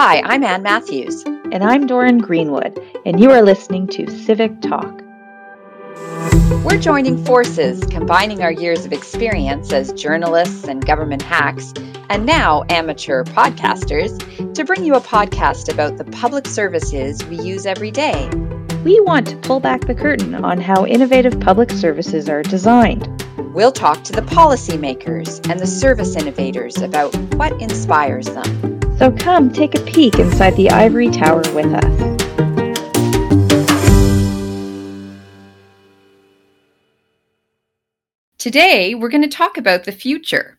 Hi, I'm Ann Matthews. And I'm Doran Greenwood, and you are listening to Civic Talk. We're joining forces, combining our years of experience as journalists and government hacks, and now amateur podcasters, to bring you a podcast about the public services we use every day. We want to pull back the curtain on how innovative public services are designed. We'll talk to the policymakers and the service innovators about what inspires them. So come take a peek inside the ivory tower with us. Today, we're going to talk about the future,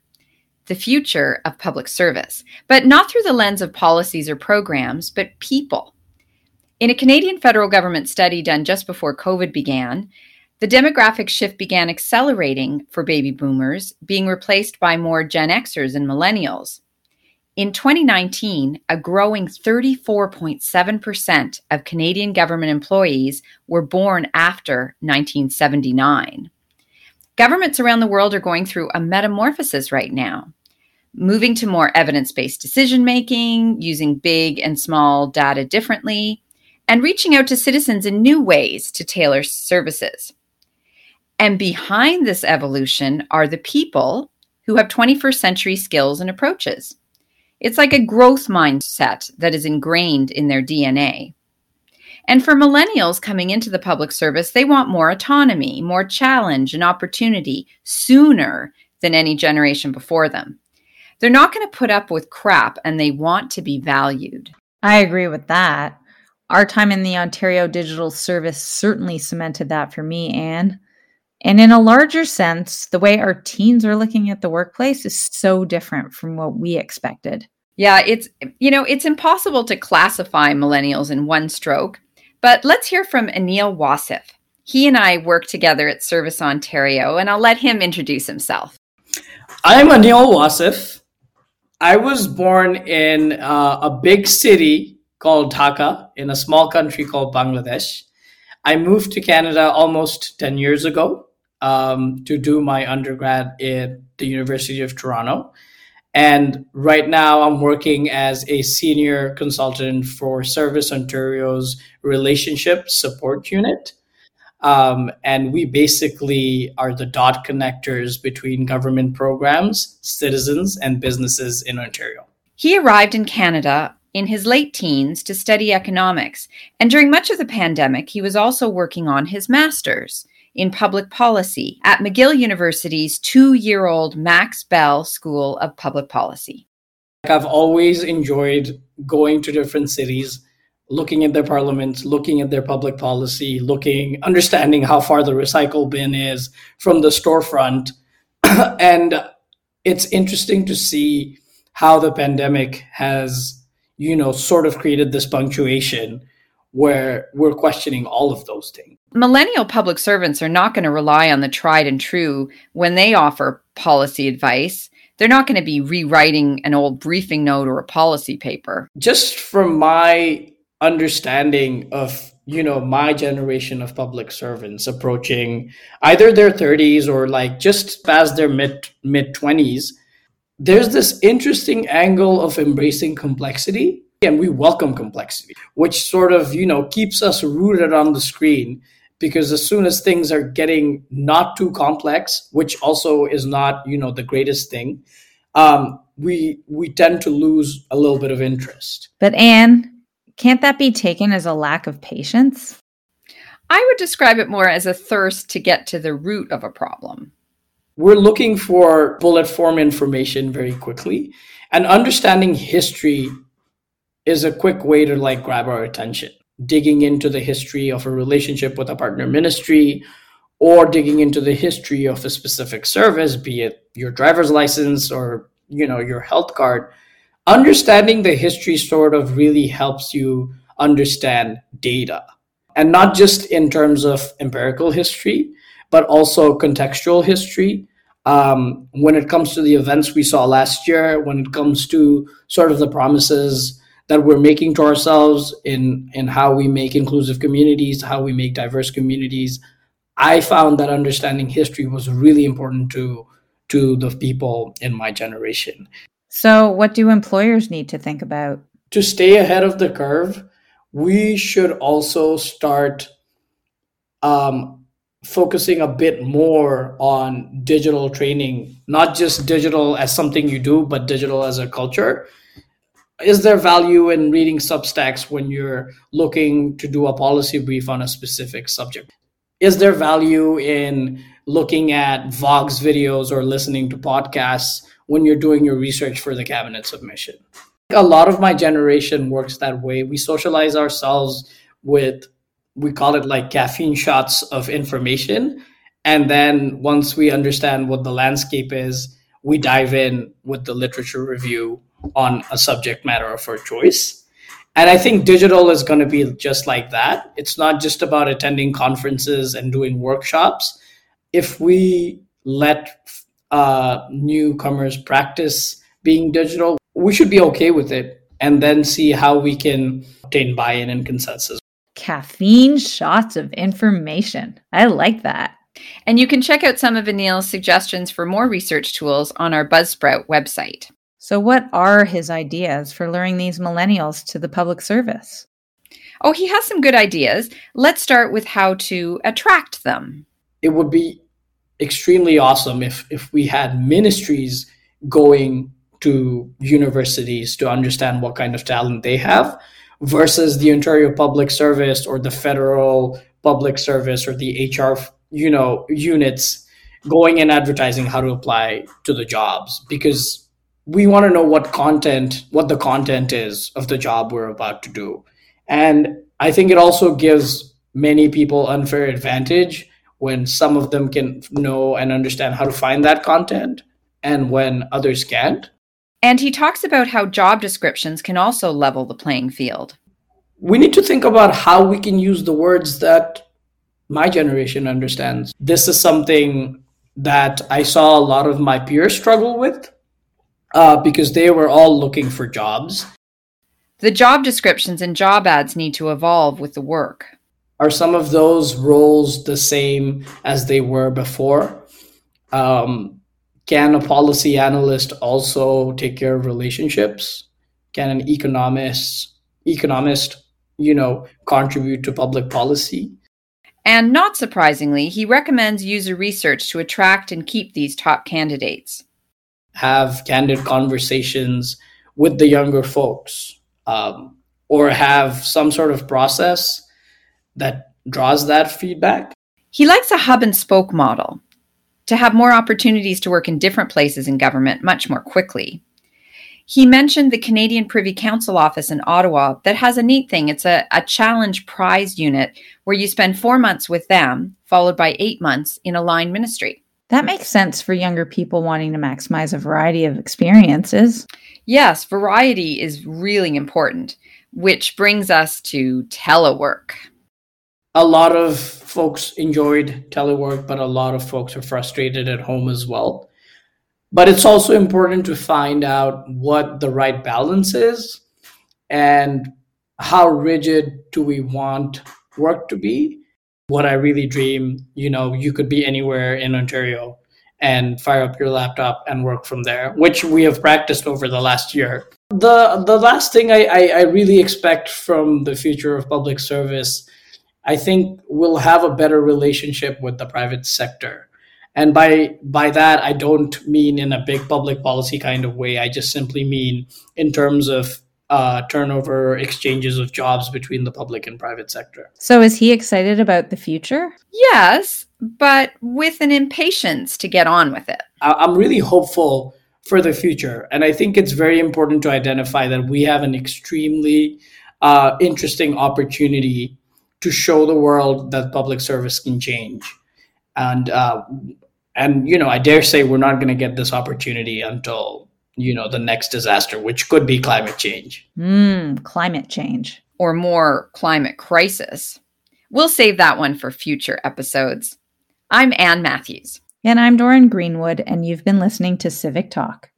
the future of public service, but not through the lens of policies or programs, but people. In a Canadian federal government study done just before COVID began, the demographic shift began accelerating for baby boomers, being replaced by more Gen Xers and millennials. In 2019, a growing 34.7% of Canadian government employees were born after 1979. Governments around the world are going through a metamorphosis right now, moving to more evidence based decision making, using big and small data differently, and reaching out to citizens in new ways to tailor services. And behind this evolution are the people who have 21st century skills and approaches. It's like a growth mindset that is ingrained in their DNA. And for millennials coming into the public service, they want more autonomy, more challenge and opportunity sooner than any generation before them. They're not going to put up with crap and they want to be valued. I agree with that. Our time in the Ontario Digital Service certainly cemented that for me, Anne. And in a larger sense, the way our teens are looking at the workplace is so different from what we expected. Yeah, it's you know, it's impossible to classify millennials in one stroke, but let's hear from Anil Wasif. He and I work together at Service Ontario, and I'll let him introduce himself. I'm Anil Wasif. I was born in uh, a big city called Dhaka in a small country called Bangladesh. I moved to Canada almost 10 years ago um, to do my undergrad at the University of Toronto. And right now, I'm working as a senior consultant for Service Ontario's relationship support unit. Um, and we basically are the dot connectors between government programs, citizens, and businesses in Ontario. He arrived in Canada in his late teens to study economics, and during much of the pandemic, he was also working on his master's in public policy at McGill University's two year old Max Bell School of Public Policy. I've always enjoyed going to different cities, looking at their parliaments, looking at their public policy, looking, understanding how far the recycle bin is from the storefront. and it's interesting to see how the pandemic has, you know, sort of created this punctuation where we're questioning all of those things. Millennial public servants are not going to rely on the tried and true when they offer policy advice. They're not going to be rewriting an old briefing note or a policy paper. Just from my understanding of you know my generation of public servants approaching either their 30s or like just past their mid mid 20s there's this interesting angle of embracing complexity and we welcome complexity which sort of you know keeps us rooted on the screen because as soon as things are getting not too complex which also is not you know the greatest thing um, we we tend to lose a little bit of interest. But anne can't that be taken as a lack of patience? I would describe it more as a thirst to get to the root of a problem. We're looking for bullet form information very quickly and understanding history is a quick way to like grab our attention digging into the history of a relationship with a partner ministry or digging into the history of a specific service be it your driver's license or you know your health card understanding the history sort of really helps you understand data. And not just in terms of empirical history but also contextual history. Um, when it comes to the events we saw last year when it comes to sort of the promises that we're making to ourselves in in how we make inclusive communities, how we make diverse communities. I found that understanding history was really important to to the people in my generation. So, what do employers need to think about? to stay ahead of the curve, we should also start um, focusing a bit more on digital training, not just digital as something you do, but digital as a culture. Is there value in reading Substacks when you're looking to do a policy brief on a specific subject? Is there value in looking at Vox videos or listening to podcasts when you're doing your research for the cabinet submission? A lot of my generation works that way. We socialize ourselves with we call it like caffeine shots of information. And then once we understand what the landscape is, we dive in with the literature review on a subject matter of her choice. And I think digital is going to be just like that. It's not just about attending conferences and doing workshops. If we let uh, newcomers practice being digital, we should be okay with it and then see how we can obtain buy in and consensus caffeine shots of information. I like that. And you can check out some of Anil's suggestions for more research tools on our Buzzsprout website. So, what are his ideas for luring these millennials to the public service? Oh, he has some good ideas. Let's start with how to attract them. It would be extremely awesome if, if we had ministries going to universities to understand what kind of talent they have versus the Ontario Public Service or the federal public service or the HR, you know, units going and advertising how to apply to the jobs because we want to know what content, what the content is of the job we're about to do. And I think it also gives many people unfair advantage when some of them can know and understand how to find that content and when others can't. And he talks about how job descriptions can also level the playing field. We need to think about how we can use the words that my generation understands. This is something that I saw a lot of my peers struggle with uh, because they were all looking for jobs. The job descriptions and job ads need to evolve with the work. Are some of those roles the same as they were before? Um, can a policy analyst also take care of relationships? Can an economist economist, you know, contribute to public policy? And not surprisingly, he recommends user research to attract and keep these top candidates. Have candid conversations with the younger folks, um, or have some sort of process that draws that feedback. He likes a hub and spoke model to have more opportunities to work in different places in government much more quickly. He mentioned the Canadian Privy Council office in Ottawa that has a neat thing. It's a, a challenge prize unit where you spend four months with them, followed by eight months in a line ministry. That makes sense for younger people wanting to maximize a variety of experiences. Yes, variety is really important, which brings us to telework a lot of folks enjoyed telework, but a lot of folks are frustrated at home as well. But it's also important to find out what the right balance is and how rigid do we want work to be. What I really dream, you know, you could be anywhere in Ontario and fire up your laptop and work from there, which we have practiced over the last year. The the last thing I, I, I really expect from the future of public service I think we'll have a better relationship with the private sector. And by by that, I don't mean in a big public policy kind of way. I just simply mean in terms of uh, turnover exchanges of jobs between the public and private sector. So, is he excited about the future? Yes, but with an impatience to get on with it. I'm really hopeful for the future. And I think it's very important to identify that we have an extremely uh, interesting opportunity to show the world that public service can change. And uh, and you know, I dare say we're not going to get this opportunity until you know the next disaster, which could be climate change. Mm, climate change, or more climate crisis. We'll save that one for future episodes. I'm Anne Matthews. And I'm Doran Greenwood, and you've been listening to Civic Talk.